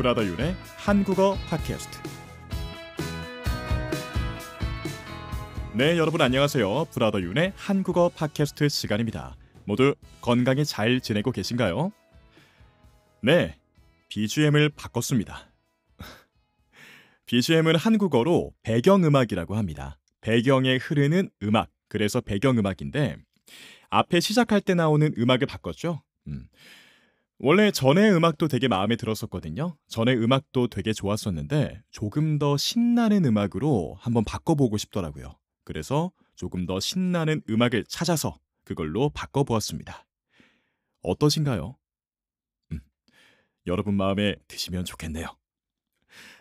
브라더 윤의 한국어 팟캐스트. 네, 여러분 안녕하세요. 브라더 윤의 한국어 팟캐스트 시간입니다. 모두 건강히 잘 지내고 계신가요? 네, BGM을 바꿨습니다. BGM은 한국어로 배경음악이라고 합니다. 배경에 흐르는 음악, 그래서 배경음악인데 앞에 시작할 때 나오는 음악을 바꿨죠. 음. 원래 전에 음악도 되게 마음에 들었었거든요. 전에 음악도 되게 좋았었는데 조금 더 신나는 음악으로 한번 바꿔보고 싶더라고요. 그래서 조금 더 신나는 음악을 찾아서 그걸로 바꿔보았습니다. 어떠신가요? 음, 여러분 마음에 드시면 좋겠네요.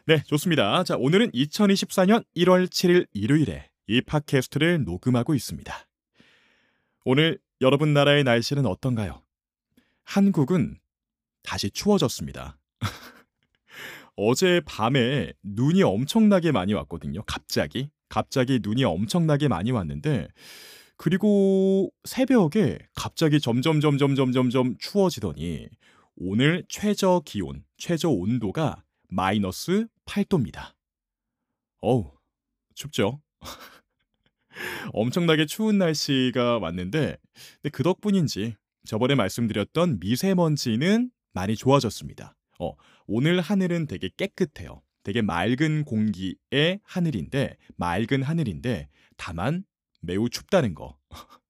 네, 좋습니다. 자, 오늘은 2024년 1월 7일 일요일에 이 팟캐스트를 녹음하고 있습니다. 오늘 여러분 나라의 날씨는 어떤가요? 한국은 다시 추워졌습니다. 어제 밤에 눈이 엄청나게 많이 왔거든요. 갑자기. 갑자기 눈이 엄청나게 많이 왔는데 그리고 새벽에 갑자기 점점 점점 점점 점 추워지더니 오늘 최저 기온, 최저 온도가 마이너스 8도입니다. 어우, 춥죠? 엄청나게 추운 날씨가 왔는데 근데 그 덕분인지 저번에 말씀드렸던 미세먼지는 많이 좋아졌습니다. 어, 오늘 하늘은 되게 깨끗해요. 되게 맑은 공기의 하늘인데 맑은 하늘인데 다만 매우 춥다는 거.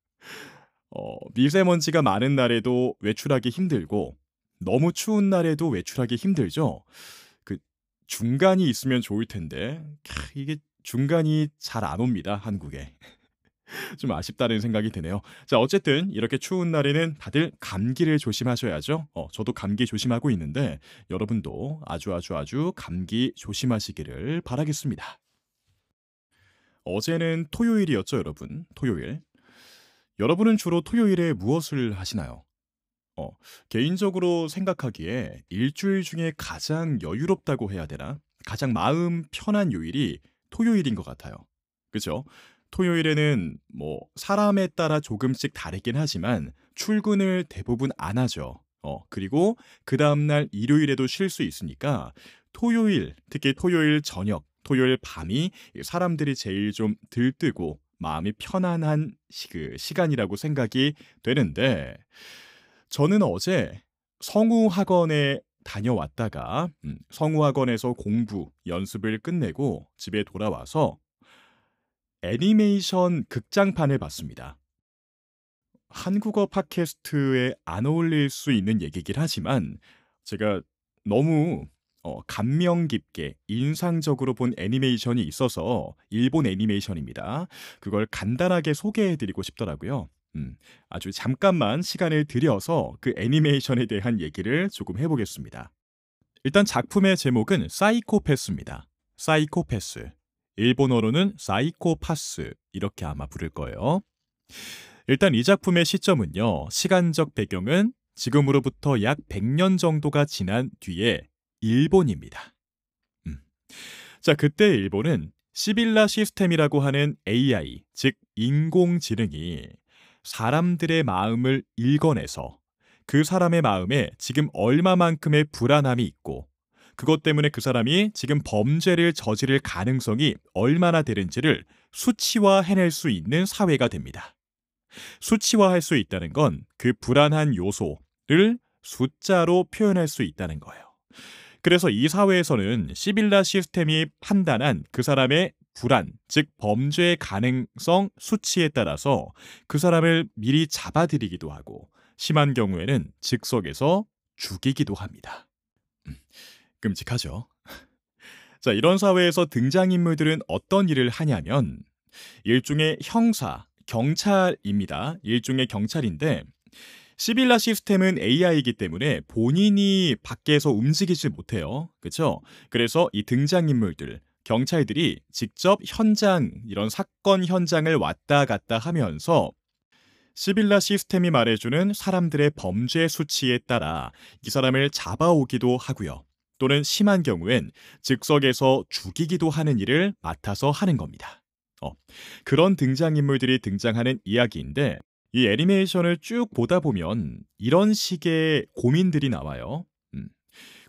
어, 미세먼지가 많은 날에도 외출하기 힘들고 너무 추운 날에도 외출하기 힘들죠. 그 중간이 있으면 좋을 텐데 이게 중간이 잘 안 옵니다 한국에. 좀 아쉽다는 생각이 드네요. 자, 어쨌든 이렇게 추운 날에는 다들 감기를 조심하셔야죠. 어, 저도 감기 조심하고 있는데 여러분도 아주 아주 아주 감기 조심하시기를 바라겠습니다. 어제는 토요일이었죠, 여러분. 토요일. 여러분은 주로 토요일에 무엇을 하시나요? 어, 개인적으로 생각하기에 일주일 중에 가장 여유롭다고 해야 되나? 가장 마음 편한 요일이 토요일인 것 같아요. 그죠? 토요일에는 뭐 사람에 따라 조금씩 다르긴 하지만 출근을 대부분 안 하죠. 어, 그리고 그 다음날 일요일에도 쉴 수 있으니까 토요일, 특히 토요일 저녁, 토요일 밤이 사람들이 제일 좀 들뜨고 마음이 편안한 시, 그 시간이라고 생각이 되는데 저는 어제 성우 학원에 다녀왔다가 음, 성우 학원에서 공부 연습을 끝내고 집에 돌아와서 애니메이션 극장판을 봤습니다. 한국어 팟캐스트에 안 어울릴 수 있는 얘기긴 하지만 제가 너무 어, 감명 깊게 인상적으로 본 애니메이션이 있어서 일본 애니메이션입니다. 그걸 간단하게 소개해드리고 싶더라고요. 음, 아주 잠깐만 시간을 들여서 그 애니메이션에 대한 얘기를 조금 해보겠습니다. 일단 작품의 제목은 사이코패스입니다. 사이코패스. 일본어로는 사이코파스 이렇게 아마 부를 거예요. 일단 이 작품의 시점은요. 시간적 배경은 지금으로부터 약 100년 정도가 지난 뒤에 일본입니다. 음. 자, 그때 일본은 시빌라 시스템이라고 하는 AI, 즉 인공지능이 사람들의 마음을 읽어내서 그 사람의 마음에 지금 얼마만큼의 불안함이 있고 그것 때문에 그 사람이 지금 범죄를 저지를 가능성이 얼마나 되는지를 수치화 해낼 수 있는 사회가 됩니다. 수치화할 수 있다는 건 그 불안한 요소를 숫자로 표현할 수 있다는 거예요. 그래서 이 사회에서는 시빌라 시스템이 판단한 그 사람의 불안, 즉 범죄의 가능성 수치에 따라서 그 사람을 미리 잡아들이기도 하고 심한 경우에는 즉석에서 죽이기도 합니다. 음, 끔찍하죠. 자, 이런 사회에서 등장인물들은 어떤 일을 하냐면 일종의 형사, 경찰입니다. 일종의 경찰인데 시빌라 시스템은 AI이기 때문에 본인이 밖에서 움직이지 못해요. 그렇죠? 그래서 이 등장인물들, 경찰들이 직접 현장, 이런 사건 현장을 왔다 갔다 하면서 시빌라 시스템이 말해주는 사람들의 범죄 수치에 따라 이 사람을 잡아오기도 하고요. 또는 심한 경우엔 즉석에서 죽이기도 하는 일을 맡아서 하는 겁니다. 어, 그런 등장인물들이 등장하는 이야기인데 이 애니메이션을 쭉 보다 보면 이런 식의 고민들이 나와요. 음,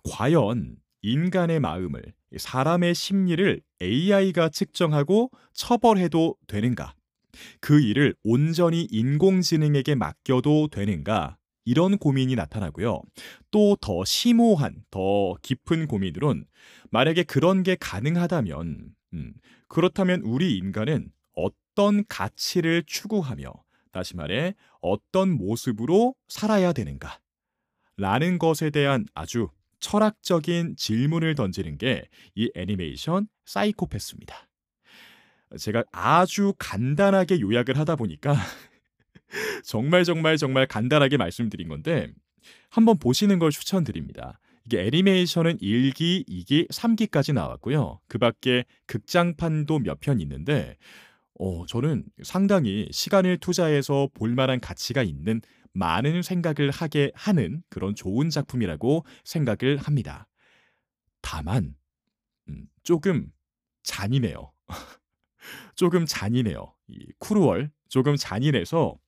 과연 인간의 마음을, 사람의 심리를 AI가 측정하고 처벌해도 되는가? 그 일을 온전히 인공지능에게 맡겨도 되는가? 이런 고민이 나타나고요. 또 더 심오한, 더 깊은 고민으론 만약에 그런 게 가능하다면, 음, 그렇다면 우리 인간은 어떤 가치를 추구하며, 다시 말해, 어떤 모습으로 살아야 되는가? 라는 것에 대한 아주 철학적인 질문을 던지는 게 이 애니메이션 사이코패스입니다. 제가 아주 간단하게 요약을 하다 보니까 정말 정말 정말 간단하게 말씀드린 건데 한번 보시는 걸 추천드립니다. 이게 애니메이션은 1기, 2기, 3기까지 나왔고요. 그 밖에 극장판도 몇 편 있는데 어, 저는 상당히 시간을 투자해서 볼 만한 가치가 있는 많은 생각을 하게 하는 그런 좋은 작품이라고 생각을 합니다. 다만 음, 조금 잔인해요. 조금 잔인해요. 이 쿠루얼 조금 잔인해서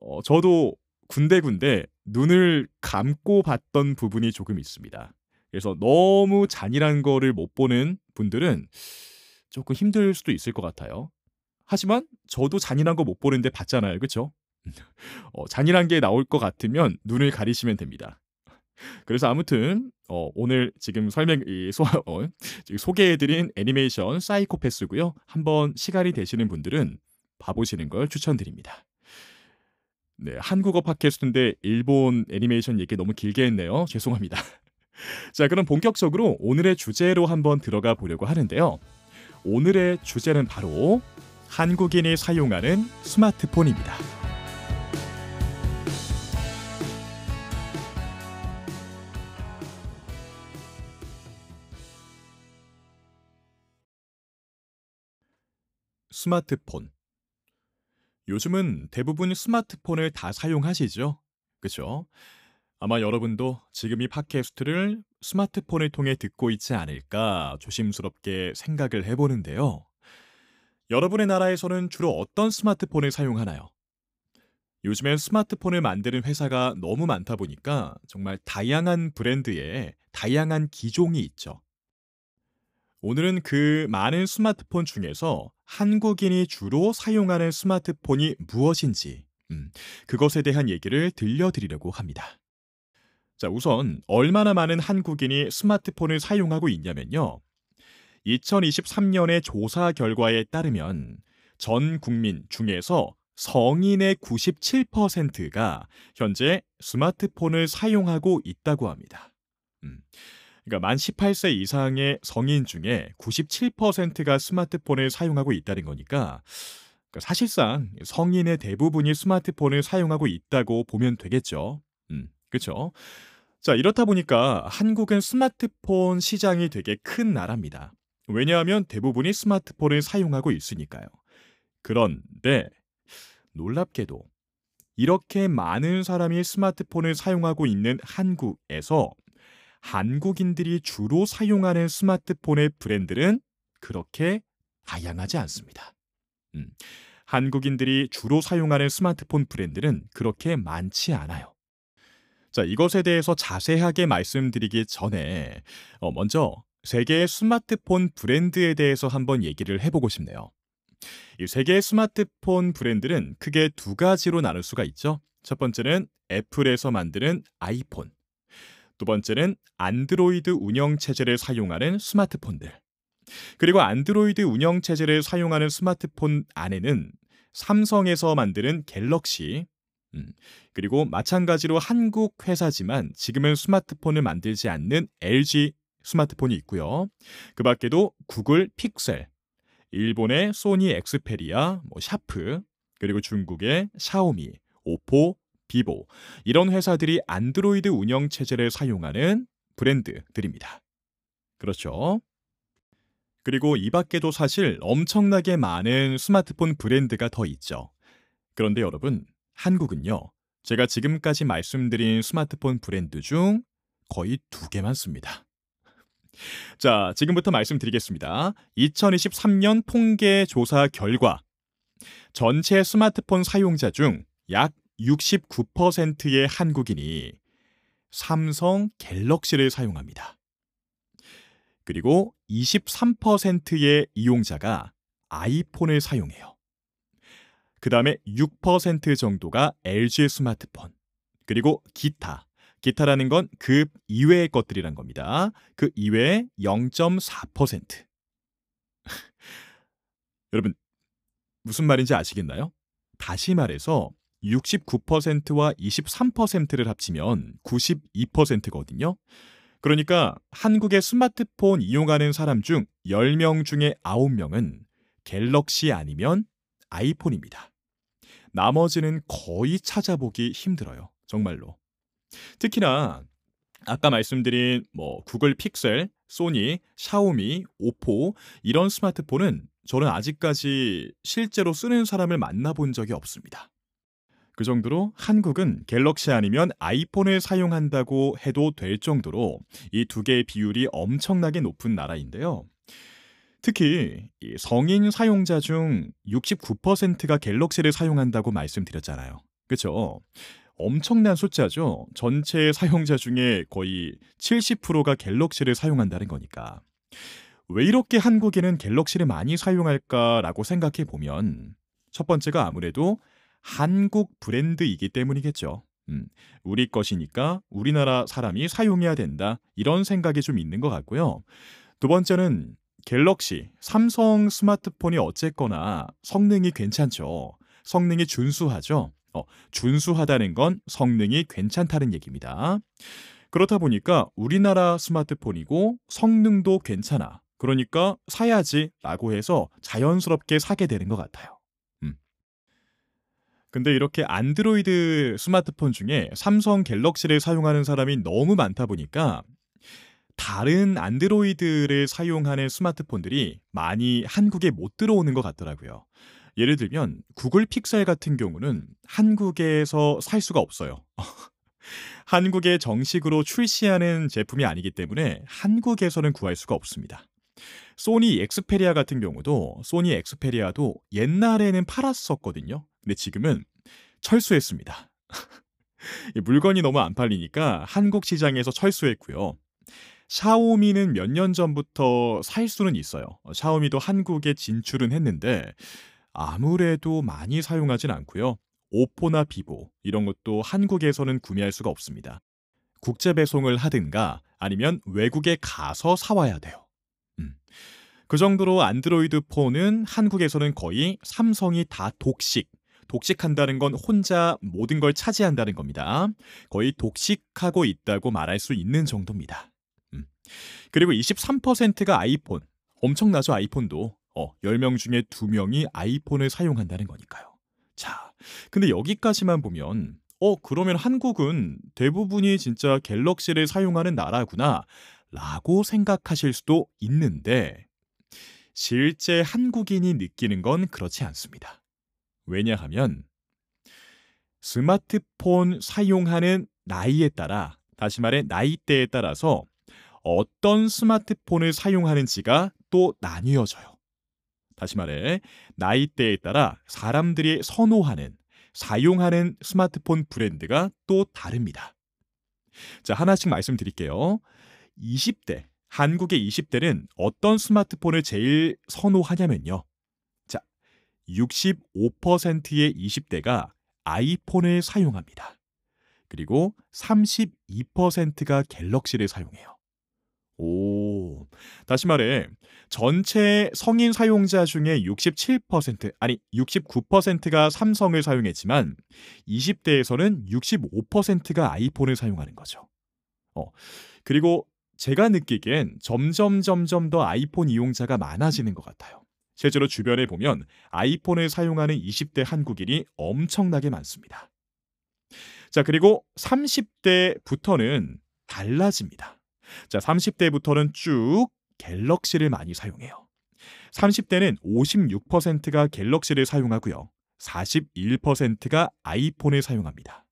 어, 저도 군데군데 눈을 감고 봤던 부분이 조금 있습니다. 그래서 너무 잔인한 거를 못 보는 분들은 조금 힘들 수도 있을 것 같아요. 하지만 저도 잔인한 거 못 보는데 봤잖아요. 그쵸? 어, 잔인한 게 나올 것 같으면 눈을 가리시면 됩니다. 그래서 아무튼 어, 오늘 지금 설명 이 소, 어, 소개해드린 애니메이션 사이코패스고요. 한번 시간이 되시는 분들은 봐보시는 걸 추천드립니다. 네, 한국어 팟캐스트인데 일본 애니메이션 얘기 너무 길게 했네요. 죄송합니다. 자, 그럼 본격적으로 오늘의 주제로 한번 들어가 보려고 하는데요. 오늘의 주제는 바로 한국인이 사용하는 스마트폰입니다. 스마트폰. 요즘은 대부분 스마트폰을 다 사용하시죠? 그죠? 아마 여러분도 지금 이 팟캐스트를 스마트폰을 통해 듣고 있지 않을까 조심스럽게 생각을 해보는데요. 여러분의 나라에서는 주로 어떤 스마트폰을 사용하나요? 요즘엔 스마트폰을 만드는 회사가 너무 많다 보니까 정말 다양한 브랜드에 다양한 기종이 있죠. 오늘은 그 많은 스마트폰 중에서 한국인이 주로 사용하는 스마트폰이 무엇인지, 음, 그것에 대한 얘기를 들려드리려고 합니다. 자, 우선 얼마나 많은 한국인이 스마트폰을 사용하고 있냐면요. 2023년의 조사 결과에 따르면 전 국민 중에서 성인의 97%가 현재 스마트폰을 사용하고 있다고 합니다. 음, 그러니까 만 18세 이상의 성인 중에 97%가 스마트폰을 사용하고 있다는 거니까 그러니까 사실상 성인의 대부분이 스마트폰을 사용하고 있다고 보면 되겠죠. 음, 그렇죠. 자, 이렇다 보니까 한국은 스마트폰 시장이 되게 큰 나라입니다. 왜냐하면 대부분이 스마트폰을 사용하고 있으니까요. 그런데 놀랍게도 이렇게 많은 사람이 스마트폰을 사용하고 있는 한국에서 한국인들이 주로 사용하는 스마트폰의 브랜드는 그렇게 다양하지 않습니다. 음, 한국인들이 주로 사용하는 스마트폰 브랜드는 그렇게 많지 않아요. 자, 이것에 대해서 자세하게 말씀드리기 전에 어, 먼저 세계의 스마트폰 브랜드에 대해서 한번 얘기를 해보고 싶네요. 이 세계의 스마트폰 브랜드는 크게 두 가지로 나눌 수가 있죠. 첫 번째는 애플에서 만드는 아이폰, 두 번째는 안드로이드 운영 체제를 사용하는 스마트폰들. 그리고 안드로이드 운영 체제를 사용하는 스마트폰 안에는 삼성에서 만드는 갤럭시, 음, 그리고 마찬가지로 한국 회사지만 지금은 스마트폰을 만들지 않는 LG 스마트폰이 있고요. 그 밖에도 구글 픽셀, 일본의 소니 엑스페리아, 뭐 샤프, 그리고 중국의 샤오미, 오포, 비보 이런 회사들이 안드로이드 운영 체제를 사용하는 브랜드들입니다. 그렇죠. 그리고 이 밖에도 사실 엄청나게 많은 스마트폰 브랜드가 더 있죠. 그런데 여러분, 한국은요. 제가 지금까지 말씀드린 스마트폰 브랜드 중 거의 두 개만 씁니다. 자, 지금부터 말씀드리겠습니다. 2023년 통계 조사 결과 전체 스마트폰 사용자 중 약 69%의 한국인이 삼성 갤럭시를 사용합니다. 그리고 23%의 이용자가 아이폰을 사용해요. 그 다음에 6% 정도가 LG의 스마트폰, 그리고 기타. 기타라는 건 그 이외의 것들이란 겁니다. 그 이외에 0.4%. 여러분, 무슨 말인지 아시겠나요? 다시 말해서 69%와 23%를 합치면 92%거든요. 그러니까 한국의 스마트폰 이용하는 사람 중 10명 중에 9명은 갤럭시 아니면 아이폰입니다. 나머지는 거의 찾아보기 힘들어요. 정말로. 특히나 아까 말씀드린 뭐 구글 픽셀, 소니, 샤오미, 오포 이런 스마트폰은 저는 아직까지 실제로 쓰는 사람을 만나본 적이 없습니다. 그 정도로 한국은 갤럭시 아니면 아이폰을 사용한다고 해도 될 정도로 이 두 개의 비율이 엄청나게 높은 나라인데요. 특히 성인 사용자 중 69%가 갤럭시를 사용한다고 말씀드렸잖아요. 그렇죠? 엄청난 숫자죠. 전체 사용자 중에 거의 70%가 갤럭시를 사용한다는 거니까. 왜 이렇게 한국인은 갤럭시를 많이 사용할까라고 생각해 보면 첫 번째가 아무래도 한국 브랜드이기 때문이겠죠. 음, 우리 것이니까 우리나라 사람이 사용해야 된다. 이런 생각이 좀 있는 것 같고요. 두 번째는 갤럭시, 삼성 스마트폰이 어쨌거나 성능이 괜찮죠. 성능이 준수하죠. 어, 준수하다는 건 성능이 괜찮다는 얘기입니다. 그렇다 보니까 우리나라 스마트폰이고 성능도 괜찮아. 그러니까 사야지 라고 해서 자연스럽게 사게 되는 것 같아요. 음. 근데 이렇게 안드로이드 스마트폰 중에 삼성 갤럭시를 사용하는 사람이 너무 많다 보니까 다른 안드로이드를 사용하는 스마트폰들이 많이 한국에 못 들어오는 것 같더라고요. 예를 들면 구글 픽셀 같은 경우는 한국에서 살 수가 없어요. 한국에 정식으로 출시하는 제품이 아니기 때문에 한국에서는 구할 수가 없습니다. 소니 엑스페리아 같은 경우도 소니 엑스페리아도 옛날에는 팔았었거든요. 근데 지금은 철수했습니다. 물건이 너무 안 팔리니까 한국 시장에서 철수했고요. 샤오미는 몇 년 전부터 살 수는 있어요. 샤오미도 한국에 진출은 했는데 아무래도 많이 사용하진 않고요. 오포나 비보 이런 것도 한국에서는 구매할 수가 없습니다. 국제 배송을 하든가 아니면 외국에 가서 사와야 돼요. 음. 그 정도로 안드로이드 폰은 한국에서는 거의 삼성이 다 독식, 독식한다는 건 혼자 모든 걸 차지한다는 겁니다. 거의 독식하고 있다고 말할 수 있는 정도입니다. 음. 그리고 23%가 아이폰. 엄청나죠, 아이폰도. 어, 10명 중에 2명이 아이폰을 사용한다는 거니까요. 자, 근데 여기까지만 보면 어, 그러면 한국은 대부분이 진짜 갤럭시를 사용하는 나라구나 라고 생각하실 수도 있는데 실제 한국인이 느끼는 건 그렇지 않습니다. 왜냐하면 스마트폰 사용하는 나이에 따라 다시 말해 나이대에 따라서 어떤 스마트폰을 사용하는지가 또 나뉘어져요. 다시 말해 나이대에 따라 사람들이 선호하는 사용하는 스마트폰 브랜드가 또 다릅니다. 자, 하나씩 말씀드릴게요. 20대, 한국의 20대는 어떤 스마트폰을 제일 선호하냐면요. 자, 65%의 20대가 아이폰을 사용합니다. 그리고 32%가 갤럭시를 사용해요. 오. 다시 말해 전체 성인 사용자 중에 67% 아니 69%가 삼성을 사용했지만 20대에서는 65%가 아이폰을 사용하는 거죠. 어. 그리고 제가 느끼기엔 점점 점점 더 아이폰 이용자가 많아지는 것 같아요. 실제로 주변에 보면 아이폰을 사용하는 20대 한국인이 엄청나게 많습니다. 자, 그리고 30대부터는 달라집니다. 자, 30대부터는 쭉 갤럭시를 많이 사용해요. 30대는 56%가 갤럭시를 사용하고요. 41%가 아이폰을 사용합니다.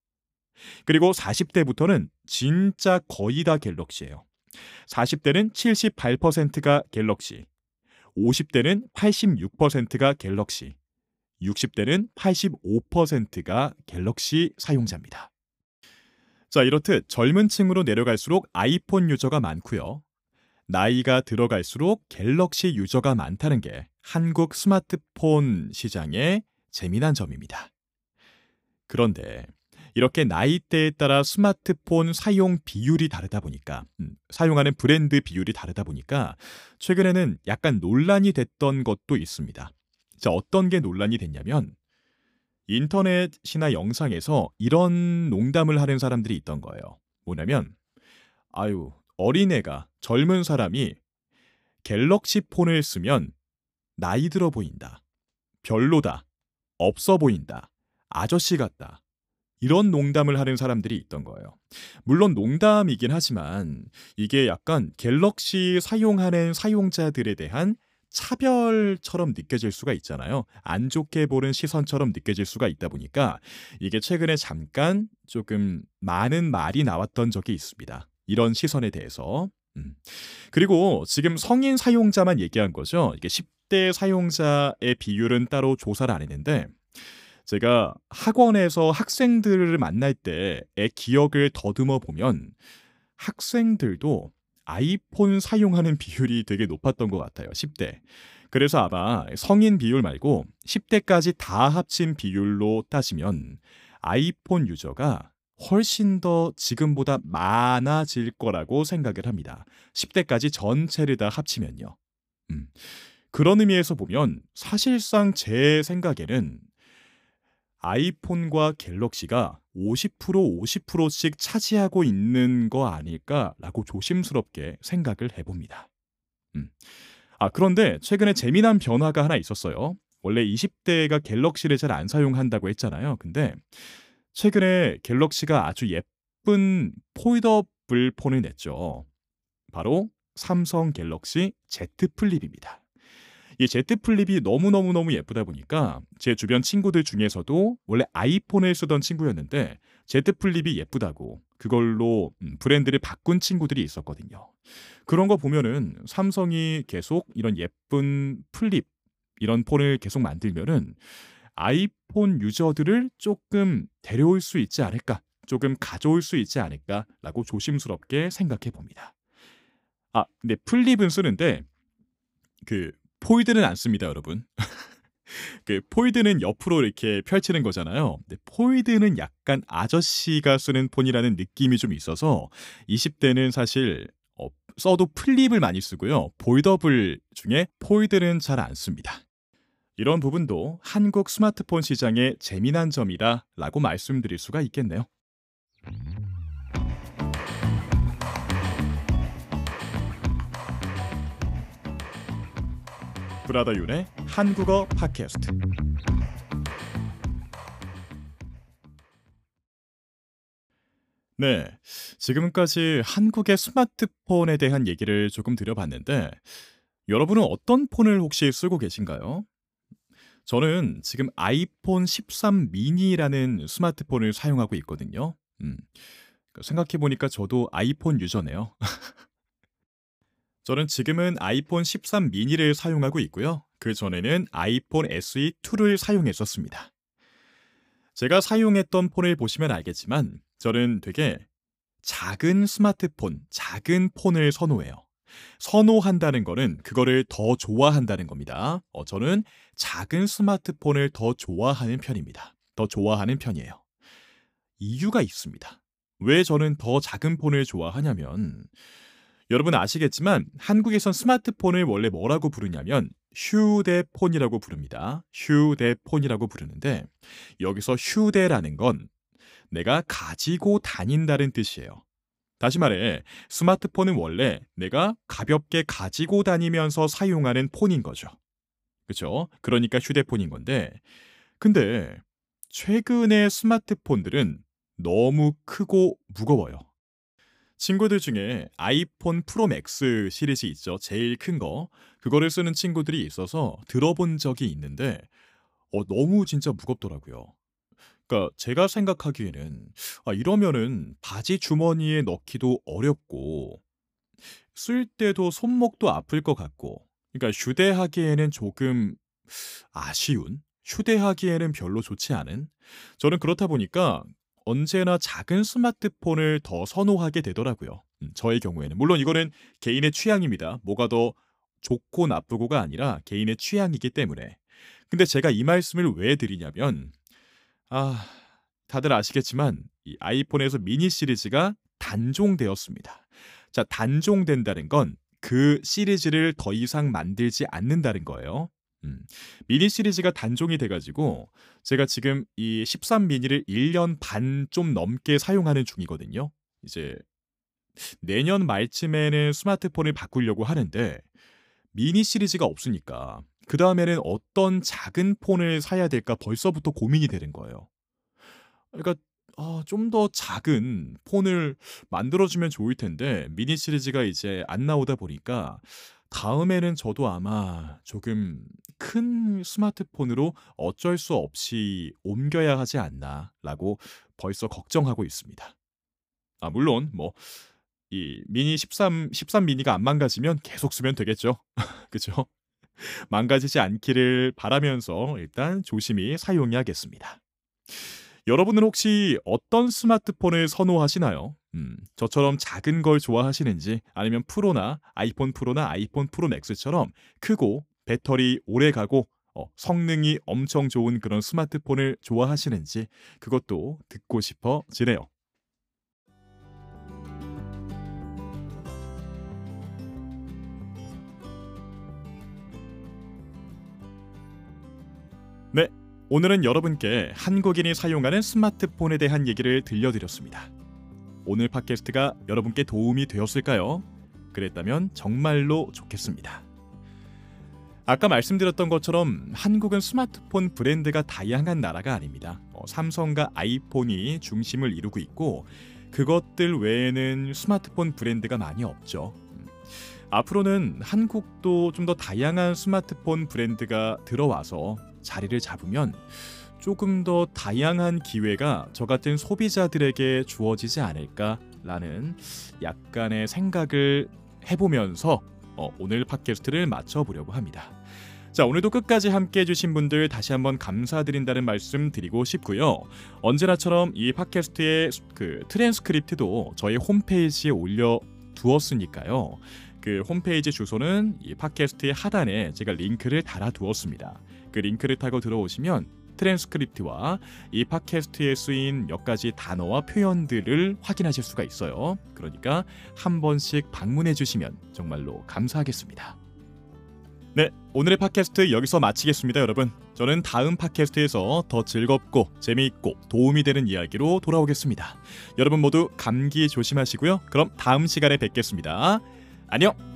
그리고 40대부터는 진짜 거의 다 갤럭시예요. 40대는 78%가 갤럭시, 50대는 86%가 갤럭시, 60대는 85%가 갤럭시 사용자입니다. 자, 이렇듯 젊은 층으로 내려갈수록 아이폰 유저가 많고요. 나이가 들어갈수록 갤럭시 유저가 많다는 게 한국 스마트폰 시장의 재미난 점입니다. 그런데 이렇게 나이대에 따라 스마트폰 사용 비율이 다르다 보니까 음, 사용하는 브랜드 비율이 다르다 보니까 최근에는 약간 논란이 됐던 것도 있습니다. 자, 어떤 게 논란이 됐냐면 인터넷이나 영상에서 이런 농담을 하는 사람들이 있던 거예요. 뭐냐면 아유, 어린애가 젊은 사람이 갤럭시 폰을 쓰면 나이 들어 보인다. 별로다. 없어 보인다. 아저씨 같다. 이런 농담을 하는 사람들이 있던 거예요. 물론 농담이긴 하지만 이게 약간 갤럭시 사용하는 사용자들에 대한 차별처럼 느껴질 수가 있잖아요. 안 좋게 보는 시선처럼 느껴질 수가 있다 보니까 이게 최근에 잠깐 조금 많은 말이 나왔던 적이 있습니다. 이런 시선에 대해서. 음. 그리고 지금 성인 사용자만 얘기한 거죠. 이게 10대 사용자의 비율은 따로 조사를 안 했는데 제가 학원에서 학생들을 만날 때의 기억을 더듬어 보면 학생들도 아이폰 사용하는 비율이 되게 높았던 것 같아요. 10대. 그래서 아마 성인 비율 말고 10대까지 다 합친 비율로 따지면 아이폰 유저가 훨씬 더 지금보다 많아질 거라고 생각을 합니다. 10대까지 전체를 다 합치면요. 음. 그런 의미에서 보면 사실상 제 생각에는 아이폰과 갤럭시가 50% 50%씩 차지하고 있는 거 아닐까라고 조심스럽게 생각을 해봅니다. 음. 아 그런데 최근에 재미난 변화가 하나 있었어요. 원래 20대가 갤럭시를 잘 안 사용한다고 했잖아요. 근데 최근에 갤럭시가 아주 예쁜 폴더블 폰을 냈죠. 바로 삼성 갤럭시 Z 플립입니다. 이 Z 플립이 너무너무너무 예쁘다 보니까 제 주변 친구들 중에서도 원래 아이폰을 쓰던 친구였는데 Z 플립이 예쁘다고 그걸로 음, 브랜드를 바꾼 친구들이 있었거든요. 그런 거 보면은 삼성이 계속 이런 예쁜 플립 이런 폰을 계속 만들면은 아이폰 유저들을 조금 데려올 수 있지 않을까, 조금 가져올 수 있지 않을까라고 조심스럽게 생각해 봅니다. 아, 근데 플립은 쓰는데 그 폴드는 안 씁니다, 여러분. 그 폴드는 옆으로 이렇게 펼치는 거잖아요. 근데 폴드는 약간 아저씨가 쓰는 폰이라는 느낌이 좀 있어서 20대는 사실 어, 써도 플립을 많이 쓰고요. foldable 중에 폴드는 잘 안 씁니다. 이런 부분도 한국 스마트폰 시장의 재미난 점이다 라고 말씀드릴 수가 있겠네요. 브라더 윤의 한국어 팟캐스트. 네. 지금까지 한국의 스마트폰에 대한 얘기를 조금 드려봤는데, 여러분은 어떤 폰을 혹시 쓰고 계신가요? 저는 지금 아이폰 13 미니라는 스마트폰을 사용하고 있거든요. 음. 생각해보니까 저도 아이폰 유저네요. 저는 지금은 아이폰 13 미니를 사용하고 있고요. 그 전에는 아이폰 SE2를 사용했었습니다. 제가 사용했던 폰을 보시면 알겠지만 저는 되게 작은 스마트폰, 작은 폰을 선호해요. 선호한다는 거는 그거를 더 좋아한다는 겁니다. 어, 저는 작은 스마트폰을 더 좋아하는 편입니다. 더 좋아하는 편이에요. 이유가 있습니다. 왜 저는 더 작은 폰을 좋아하냐면 여러분 아시겠지만 한국에선 스마트폰을 원래 뭐라고 부르냐면 휴대폰이라고 부릅니다. 휴대폰이라고 부르는데 여기서 휴대라는 건 내가 가지고 다닌다는 뜻이에요. 다시 말해 스마트폰은 원래 내가 가볍게 가지고 다니면서 사용하는 폰인 거죠. 그렇죠? 그러니까 휴대폰인 건데 근데 최근의 스마트폰들은 너무 크고 무거워요. 친구들 중에 아이폰 프로 맥스 시리즈 있죠. 제일 큰 거. 그거를 쓰는 친구들이 있어서 들어본 적이 있는데 어, 너무 진짜 무겁더라고요. 그러니까 제가 생각하기에는 아, 이러면은 바지 주머니에 넣기도 어렵고 쓸 때도 손목도 아플 것 같고 그러니까 휴대하기에는 조금 아쉬운 휴대하기에는 별로 좋지 않은 저는 그렇다 보니까 언제나 작은 스마트폰을 더 선호하게 되더라고요. 음, 저의 경우에는 물론 이거는 개인의 취향입니다. 뭐가 더 좋고 나쁘고가 아니라 개인의 취향이기 때문에. 근데 제가 이 말씀을 왜 드리냐면 아, 다들 아시겠지만 이 아이폰에서 미니 시리즈가 단종되었습니다. 자, 단종된다는 건 그 시리즈를 더 이상 만들지 않는다는 거예요. 음, 미니 시리즈가 단종이 돼가지고 제가 지금 이 13 미니를 1년 반 좀 넘게 사용하는 중이거든요. 이제 내년 말쯤에는 스마트폰을 바꾸려고 하는데 미니 시리즈가 없으니까 그 다음에는 어떤 작은 폰을 사야 될까 벌써부터 고민이 되는 거예요. 그러니까 어, 좀더 작은 폰을 만들어주면 좋을 텐데 미니 시리즈가 이제 안 나오다 보니까 다음에는 저도 아마 조금 큰 스마트폰으로 어쩔 수 없이 옮겨야 하지 않나라고 벌써 걱정하고 있습니다. 아 물론 뭐 이 미니 13 13 미니가 안 망가지면 계속 쓰면 되겠죠. 그죠? 망가지지 않기를 바라면서 일단 조심히 사용해야겠습니다. 여러분은 혹시 어떤 스마트폰을 선호하시나요? 음, 저처럼 작은 걸 좋아하시는지 아니면 프로나 아이폰 프로나 아이폰 프로 맥스처럼 크고 배터리 오래 가고 어, 성능이 엄청 좋은 그런 스마트폰을 좋아하시는지 그것도 듣고 싶어지네요. 네, 오늘은 여러분께 한국인이 사용하는 스마트폰에 대한 얘기를 들려드렸습니다. 오늘 팟캐스트가 여러분께 도움이 되었을까요? 그랬다면 정말로 좋겠습니다. 아까 말씀드렸던 것처럼 한국은 스마트폰 브랜드가 다양한 나라가 아닙니다. 어, 삼성과 아이폰이 중심을 이루고 있고 그것들 외에는 스마트폰 브랜드가 많이 없죠. 음, 앞으로는 한국도 좀 더 다양한 스마트폰 브랜드가 들어와서 자리를 잡으면 조금 더 다양한 기회가 저 같은 소비자들에게 주어지지 않을까라는 약간의 생각을 해보면서 어, 오늘 팟캐스트를 마쳐보려고 합니다. 자, 오늘도 끝까지 함께 해주신 분들 다시 한번 감사드린다는 말씀 드리고 싶고요. 언제나처럼 이 팟캐스트의 그 트랜스크립트도 저희 홈페이지에 올려 두었으니까요. 그 홈페이지 주소는 이 팟캐스트의 하단에 제가 링크를 달아 두었습니다. 그 링크를 타고 들어오시면 트랜스크립트와 이 팟캐스트에 쓰인 몇 가지 단어와 표현들을 확인하실 수가 있어요. 그러니까 한 번씩 방문해 주시면 정말로 감사하겠습니다. 네, 오늘의 팟캐스트 여기서 마치겠습니다, 여러분. 저는 다음 팟캐스트에서 더 즐겁고 재미있고 도움이 되는 이야기로 돌아오겠습니다. 여러분 모두 감기 조심하시고요. 그럼 다음 시간에 뵙겠습니다. 안녕.